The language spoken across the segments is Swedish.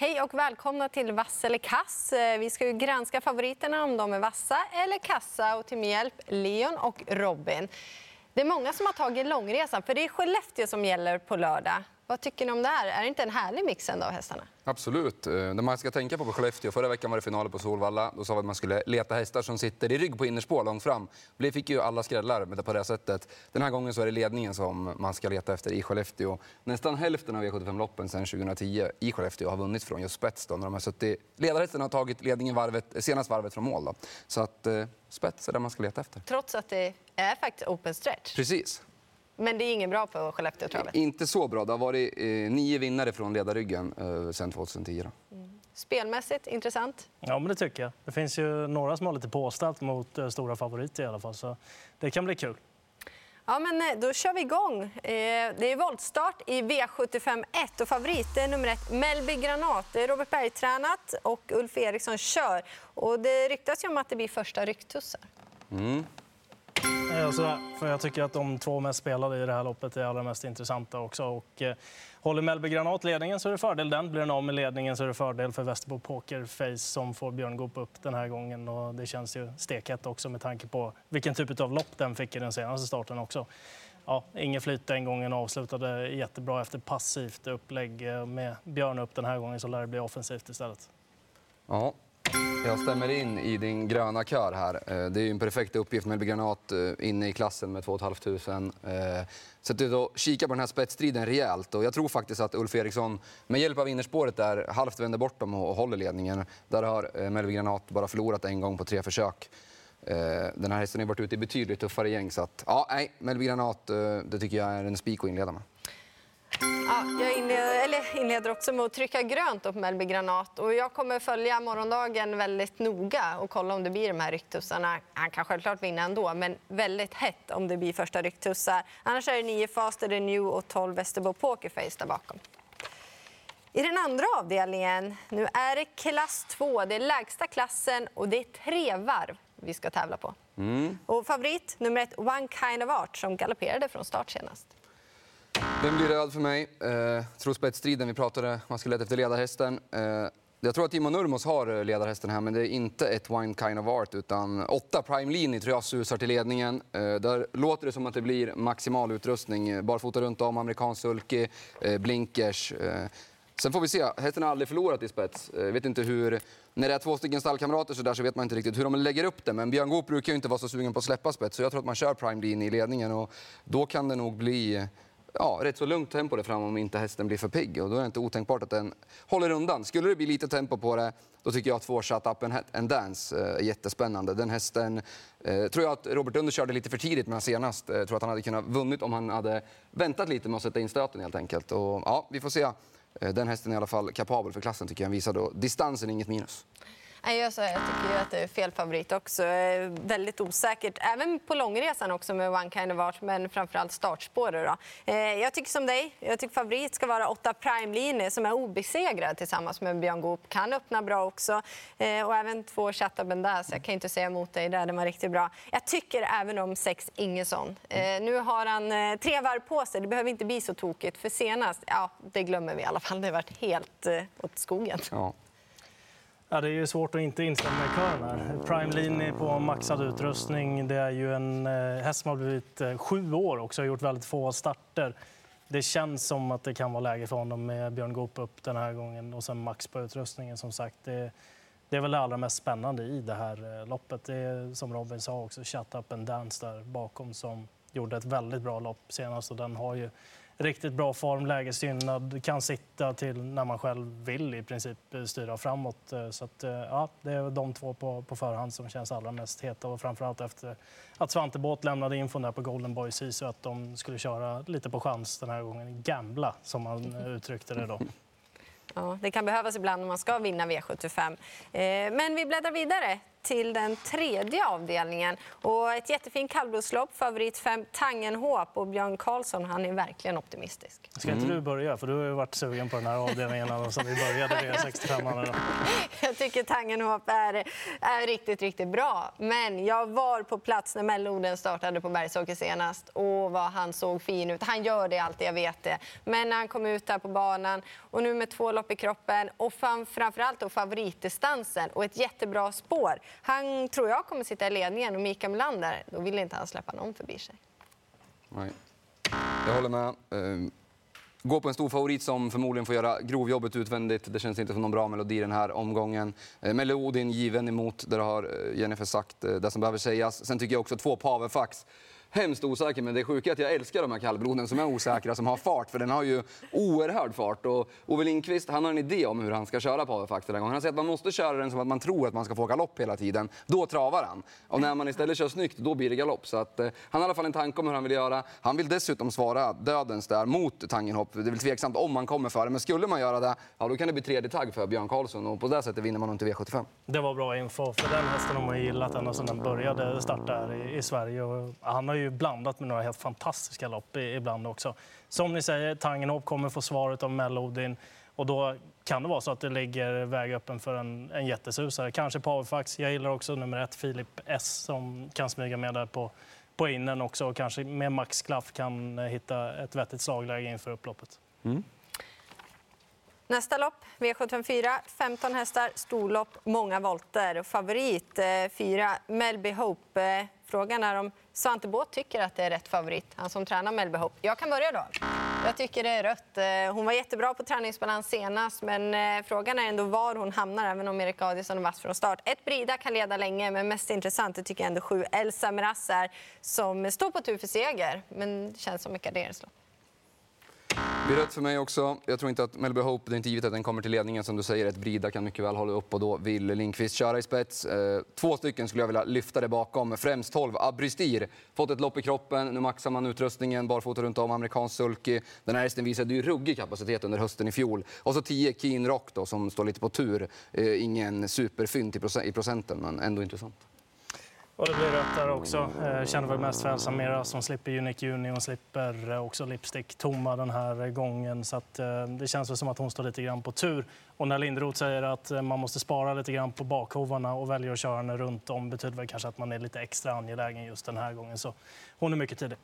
Hej och välkomna till Vass eller kass. Eh, vi ska ju granska favoriterna om de är vassa eller kassa. Och till min hjälp Leon och Robin. Det är många som har tagit långresan, för det är Skellefteå som gäller på lördag. Vad tycker ni om det här? Är det inte en härlig mix ändå av hästarna? Absolut. Eh, Det man ska tänka på på Skellefteå, förra veckan var det finaler på Solvalla. Då sa vi att man skulle leta hästar som sitter i rygg på innerspår långt fram. Det fick ju alla skrällar med det på det sättet. Den här gången så är det ledningen som man ska leta efter i Skellefteå. Nästan hälften av V75-loppen sedan 2010 i Skellefteå har vunnit från just spets. Då, när de har suttit... Ledarhästen har tagit ledningen varvet, senast varvet från mål. Då. Så att eh, spets är det man ska leta efter. Trots att det är faktiskt open stretch. Precis. Men det är ingen bra på Skellefteåtravet. Inte så bra. Det har varit eh, nio vinnare från ledarryggen eh, sedan 2010. Då. Spelmässigt intressant. Ja, men det tycker jag. Det finns ju några som har lite påställt mot eh, stora favoriter i alla fall, så det kan bli kul. Ja, men eh, då kör vi igång. Eh, Det är voltstart i V75 1 och favorit är nummer ett Melby Granat. Det är Robert Berg tränat och Ulf Eriksson kör. Och det ryktas ju om att det blir första rycktussar. Eh, Eh, alltså, för jag tycker att de två mest spelade i det här loppet är allra mest intressanta också. Och, eh, håller Mellby Granat ledningen så är det fördel den. Blir den av med ledningen så är det fördel för Västerbo Pokerface som får Björn Goop upp den här gången. Och det känns ju stekhett också med tanke på vilken typ av lopp den fick i den senaste starten också. Ja, ingen flyt den gången avslutade jättebra efter passivt upplägg. Eh, med Björn upp den här gången så lär det bli offensivt istället. Ja, jag stämmer in i din gröna kör här. Eh, det är ju en perfekt uppgift med Granat eh, inne i klassen med 2 500. Sett ut att kika på den här spetsstriden rejält och jag tror faktiskt att Ulf Eriksson med hjälp av innerspåret där halvt vänder bort dem och håller ledningen. Där har eh, Melby Granat bara förlorat en gång på tre försök. Eh, den här hästen har varit ute i betydligt tuffare gäng så att, ja, nej, Melby Granat, det tycker jag är en spik att inleda med. Ja, jag inleder, eller inleder också med att trycka grönt upp Mellby Granat. Och jag kommer följa morgondagen väldigt noga och kolla om det blir de här rycktussarna. Han kan självklart vinna ändå, men väldigt hett om det blir första rycktussar. Annars är det 9 Faster the New och 12 Västerbo Pokerface där bakom. I den andra avdelningen, nu är det klass 2. Det är lägsta klassen och det är tre varv vi ska tävla på. Och favorit nummer ett, One Kind of Art, som galopperade från start senast. Den blir röd för mig. Eh, tror spetsstriden, vi pratade, man skulle leta efter ledarhästen. Eh, jag tror att Timo Nurmos har eh, ledarhästen här, men det är inte ett Wine Kind of Art, utan åtta Prime Lini tror jag susar till ledningen. Eh, där låter det som att det blir maximal utrustning. Eh, barfota runt om, amerikansk sulky, eh, blinkers. Eh, Sen får vi se. Hästen har aldrig förlorat i spets. Eh, jag vet inte hur... När det är två stycken stallkamrater så, där så vet man inte riktigt hur de lägger upp det. Men Björn Goop brukar ju inte vara så sugen på att släppa spets. Så jag tror att man kör Prime Lean i ledningen och då kan det nog bli ja, rätt så lugnt tempo där fram om inte hästen blir för pigg. Och då är det inte otänkbart att den håller undan. Skulle det bli lite tempo på det, då tycker jag att två Shut Up and- Dance eh, är jättespännande. Den hästen eh, tror jag att Robert Under körde lite för tidigt med senast. Jag tror att han hade kunnat vunnit om han hade väntat lite med att sätta in stöten helt enkelt. Och, ja, vi får se. Eh, den hästen är i alla fall kapabel för klassen tycker jag. Han visar då distansen är inget minus. Jag, så, jag tycker ju att det är fel favorit också. Eh, väldigt osäkert. Även på långresan också med One Kind of Art, men framförallt startspåret. Då. Eh, jag tycker som dig. Jag tycker favorit ska vara 8 Prime Line som är obesegrad tillsammans med Björn Goop. Kan öppna bra också. Eh, och även två Chatta Bendas. Jag kan inte säga emot dig där. Den var riktigt bra. Jag tycker även om 6 Ingesson. Nu har han tre varv på sig. Det behöver inte bli så tokigt. För senast, ja, det glömmer vi i alla fall. Det har varit helt åt skogen. Ja. Ja, det är ju svårt att inte instämma i kören här. Prime Lini på maxad utrustning. Det är ju en eh, häst som har blivit eh, sju år också och gjort väldigt få starter. Det känns som att det kan vara läge för honom med Björn Goop upp den här gången och sen max på utrustningen som sagt. Det, det är väl det allra mest spännande i det här eh, loppet. Det är som Robin sa också, Shut Up and Dance där bakom som gjorde ett väldigt bra lopp senast och den har ju riktigt bra form, lägesgynnad, kan sitta till när man själv vill i princip styra framåt. Eh, Så att, eh, ja, det är de två på, på förhand som känns allra mest heta och framförallt efter att Svante Båth lämnade infon där på Golden Boy Sisu att de skulle köra lite på chans den här gången. Gambla, som eh, uttryckte det då. Ja, det kan behövas ibland om man ska vinna V75. Eh, men vi bläddrar vidare till den tredje avdelningen. Och ett jättefint kallblodslopp. Favorit 5 Tangenhop och Björn Karlsson han är verkligen optimistisk. Ska inte du börja? För du har ju varit sugen på den här avdelningen som vi började V65. Jag tycker Tangenhop är, är riktigt, riktigt bra. Men jag var på plats när Melloden startade på Bergsåker senast och vad han såg fin ut. Han gör det alltid, jag vet det. Men när han kom ut där på banan och nu med två lopp i kroppen och framförallt då favoritdistansen och ett jättebra spår. Han tror jag kommer sitta i ledningen och Mikael Melander, då vill inte han släppa någon förbi sig. Nej. Jag håller med. Ehm, gå på en stor favorit som förmodligen får göra grovjobbet utvändigt. Det känns inte som någon bra melodi den här omgången. Ehm, Melodin given emot, där har eh, Jennifer sagt eh, det som behöver sägas. Sen tycker jag också två Pavefax hemskt osäker, men det sjuka är att jag älskar de här kallbloden som är osäkra, som har fart, för den har ju oerhörd fart. Och Ove Lindqvist, han har en idé om hur han ska köra Powerfax den gången. Han säger att man måste köra den som att man tror att man ska få galopp hela tiden. Då travar han. Och när man istället kör snyggt, då blir det galopp. Så att, eh, han har i alla fall en tanke om hur han vill göra. Han vill dessutom svara dödens där mot Tangenhop. Det är väl tveksamt om man kommer före, men skulle man göra det, ja då kan det bli tredje tagg för Björn Karlsson och på det sättet vinner man inte V75. Det var bra info, för den hästen har man gillat ända sedan den började starta här i, i Sverige. Och han har ju blandat med några helt fantastiska lopp ibland också. Som ni säger, Tangenhop kommer få svaret av Melodin och då kan det vara så att det ligger väg öppen för en, en jättesusare. Kanske Powerfax. Jag gillar också nummer ett, Filip S, som kan smyga med där på, på innen också och kanske med Max Klaff kan hitta ett vettigt slagläge inför upploppet. Mm. Nästa lopp, V754, 15 hästar, storlopp, många volter. Favorit 4, eh, Melby Hope. Frågan är om Svante Båth tycker att det är rätt favorit, han som tränar Melby Hope. Jag kan börja då. Jag tycker det är rött. Eh, hon var jättebra på träningsbalans senast, men eh, frågan är ändå var hon hamnar, även om Erik Adielsson är vass från start. Ett Brida kan leda länge, men mest intressant det tycker jag ändå sju Elsa Miraz är, som står på tur för seger, men känns som ett garderingslopp. Det är rött för mig också. Jag tror inte att Melby Hope, det är inte givet att den kommer till ledningen som du säger. Ett Brida kan mycket väl hålla upp och då vill Lindqvist köra i spets. Eh, två stycken skulle jag vilja lyfta det bakom. Främst 12, Abrystir. Fått ett lopp i kroppen, nu maxar man utrustningen, barfota runt om, amerikansk sulky. Den här hästen visade ju ruggig kapacitet under hösten i fjol. Och så 10, Keen Rock då, som står lite på tur. Eh, ingen superfynd i procenten, men ändå intressant. Och det blir rött där också. Eh, känner väl mest för Elsa Mera som slipper Unique Juni. Hon slipper eh, också Lipstick Tomma den här gången. Så att, eh, det känns väl som att hon står lite grann på tur. Och när Lindroth säger att man måste spara lite grann på bakhovarna och väljer att köra henne runt om betyder väl kanske att man är lite extra angelägen just den här gången. Så hon är mycket tidig.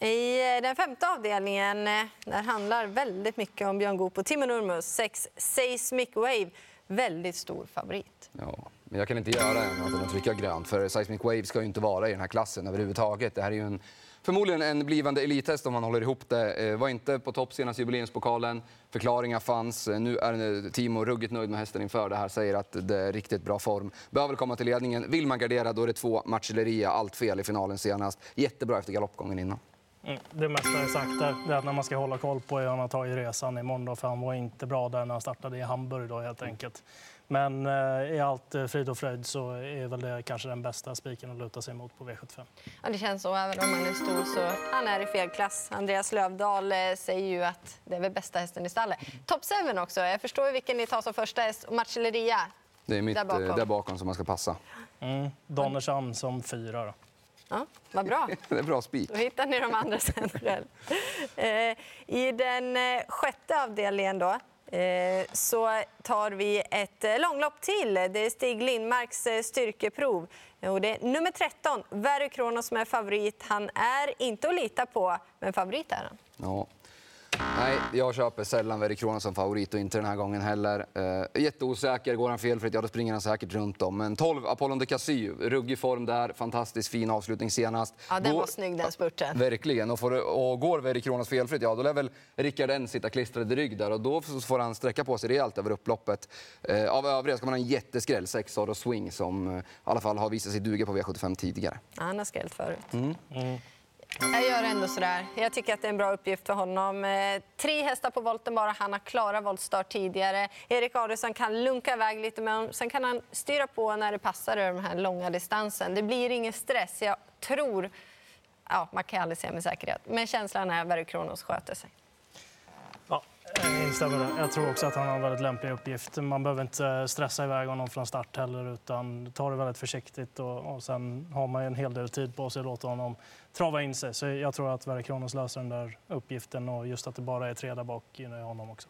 I den femte avdelningen där handlar väldigt mycket om Björn Goop och Timo Nurmos. Sex Seismic Wave, väldigt stor favorit. Ja. Men jag kan inte göra annat än att trycka grönt, för Seismic Wave ska ju inte vara i den här klassen överhuvudtaget. Det här är ju en, förmodligen en blivande elithäst om man håller ihop det. Eh, var inte på topp senast jubileumspokalen. Förklaringar fanns. Eh, nu är Timo ruggigt nöjd med hästen inför det här. Säger att det är riktigt bra form. Behöver komma till ledningen. Vill man gardera då är det två Marcelleria. Allt fel i finalen senast. Jättebra efter galoppgången innan. Mm, det mesta är sagt där. Det är att när man ska hålla koll på hur han har tagit resan imorgon för han var inte bra där när han startade i Hamburg då helt enkelt. Men eh, i allt eh, frid och fröjd så är väl det kanske den bästa spiken att luta sig mot på V75. Ja, det känns så. Även om han är stor så han är i fel klass. Andreas Lövdahl eh, säger ju att det är väl bästa hästen i stallet. Top 7 också. Jag förstår vilken ni tar som första häst. Och Marcelleria. Det är mitt där bakom, där bakom som man ska passa. Mm. Donnersson som fyra då. Ja, vad bra. det är bra spik. Då hittar ni de andra sen själv. I den sjätte avdelningen då Eh, så tar vi ett eh, långlopp till. Det är Stig Lindmarks eh, styrkeprov. Och det är nummer 13, Very Kronos, som är favorit. Han är inte att lita på, men favorit är han. Ja. Nej, jag köper sällan Krona som favorit och inte den här gången heller. Eh, jätteosäker, går han felfritt, ja då springer han säkert runt om. Men 12, Apollon de Cassy, ruggig form där, fantastiskt fin avslutning senast. Ja, den var snygg den spurten. Verkligen, och, får, och går Kronos felfritt, ja då lär väl Rickard N sitta klistrad i rygg där och då får han sträcka på sig rejält över upploppet. Eh, av övriga ska man ha en jätteskräll, 6 och Swing, som eh, i alla fall har visat sig duga på V75 tidigare. Ja, han har skrällt förut. Mm. Mm. Jag gör ändå sådär. Jag tycker att det är en bra uppgift för honom. Eh, tre hästar på volten bara. Han har klarat voltstart tidigare. Erik Adielsson kan lunka iväg lite, men sen kan han styra på när det passar över den här långa distansen. Det blir ingen stress. Jag tror... Ja, man kan aldrig säga med säkerhet. Men känslan är att Verry Kronos sköter sig. Eh, jag instämmer. Jag tror också att han har en väldigt lämplig uppgift. Man behöver inte eh, stressa iväg honom från start heller utan ta det väldigt försiktigt och, och sen har man ju en hel del tid på sig att låta honom trava in sig. Så jag tror att Verre Kronos löser den där uppgiften och just att det bara är tre där bak gynnar honom också.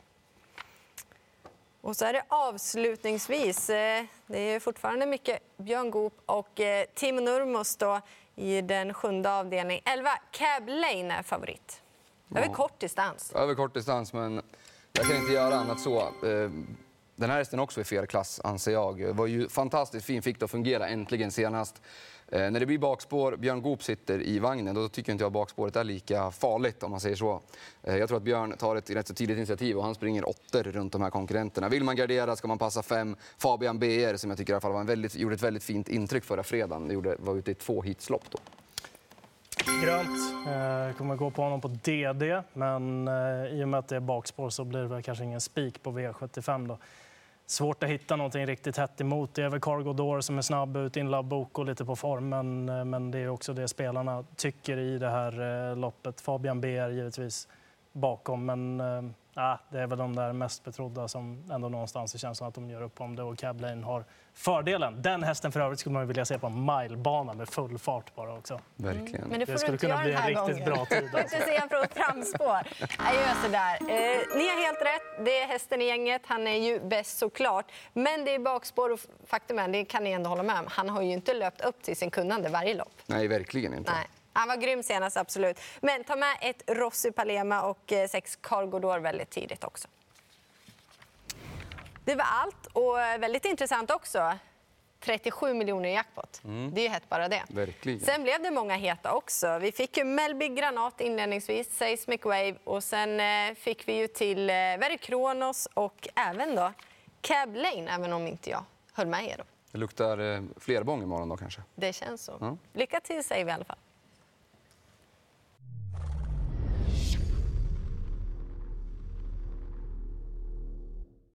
Och så är det avslutningsvis, eh, det är fortfarande mycket Björn Goop och Tim Timo Nurmos då i den sjunde avdelningen. 11, Cab Lane är favorit. Över kort distans. Över kort distans, men jag kan inte göra annat så. Eh, Den här hästen också i fel klass, anser jag. Var ju fantastiskt fin, fick det att fungera äntligen senast. Eh, När det blir bakspår, Björn Goop sitter i vagnen, då tycker inte jag bakspåret är lika farligt om man säger så. Eh, Jag tror att Björn tar ett rätt så tidigt initiativ och han springer åttor runt de här konkurrenterna. Vill man gardera ska man passa fem. Fabian BR som jag tycker i alla fall var en väldigt, gjorde ett väldigt fint intryck förra fredagen. Gjorde, var ute i två hitslopp då. Grönt. Eh, jag kommer gå på honom på DD, men eh, i och med att det är bakspår så blir det väl kanske ingen spik på V75. Då. Svårt att hitta någonting riktigt hett emot. Det är väl Cargo Door som är snabb ut, in Boko lite på form, men, eh, men det är också det spelarna tycker i det här loppet. Fabian BR givetvis bakom, men ah, det är väl de där mest betrodda som ändå någonstans det känns som att de gör upp om det och Cab Lane har fördelen. Den hästen för övrigt skulle man ju vilja se på en milebana med full fart bara också. Verkligen. Men det får Det skulle kunna bli en riktigt gången. bra tid, Du får alltså. inte se ett framspår. Jag gör sådär. Eh, ni har helt rätt. Det är hästen i gänget. Han är ju bäst såklart. Men det är bakspår och faktum är, det kan ni ändå hålla med om, han har ju inte löpt upp till sin kunnande varje lopp. Nej, verkligen inte. Nej. Han var grym senast, absolut. Men ta med ett Rossi Palema och eh, sex Cargo Door väldigt tidigt också. Det var allt. Och eh, väldigt intressant också. 37 miljoner i jackpot. Det är ju hett bara det. Verkligen. Sen blev det många heta också. Vi fick ju Melby Granat inledningsvis, Seismic Wave och sen eh, fick vi ju till eh, Very Kronos och även då Cab Lane, även om inte jag höll med er. Då. Det luktar eh, flerbång imorgon då kanske. Det känns så. Ja. Lycka till säger vi i alla fall.